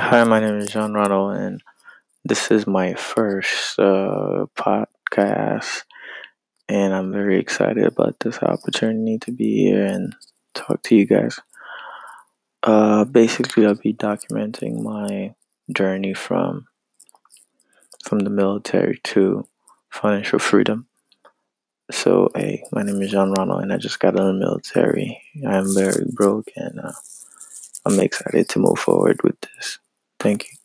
Hi, my name is John Ronald, and this is my first uh, podcast, and I'm very excited about this opportunity to be here and talk to you guys. Uh, basically, I'll be documenting my journey from from the military to financial freedom. So, hey, my name is John Ronald, and I just got out of the military. I'm very broke, and uh, I'm excited to move forward with this. Thank you.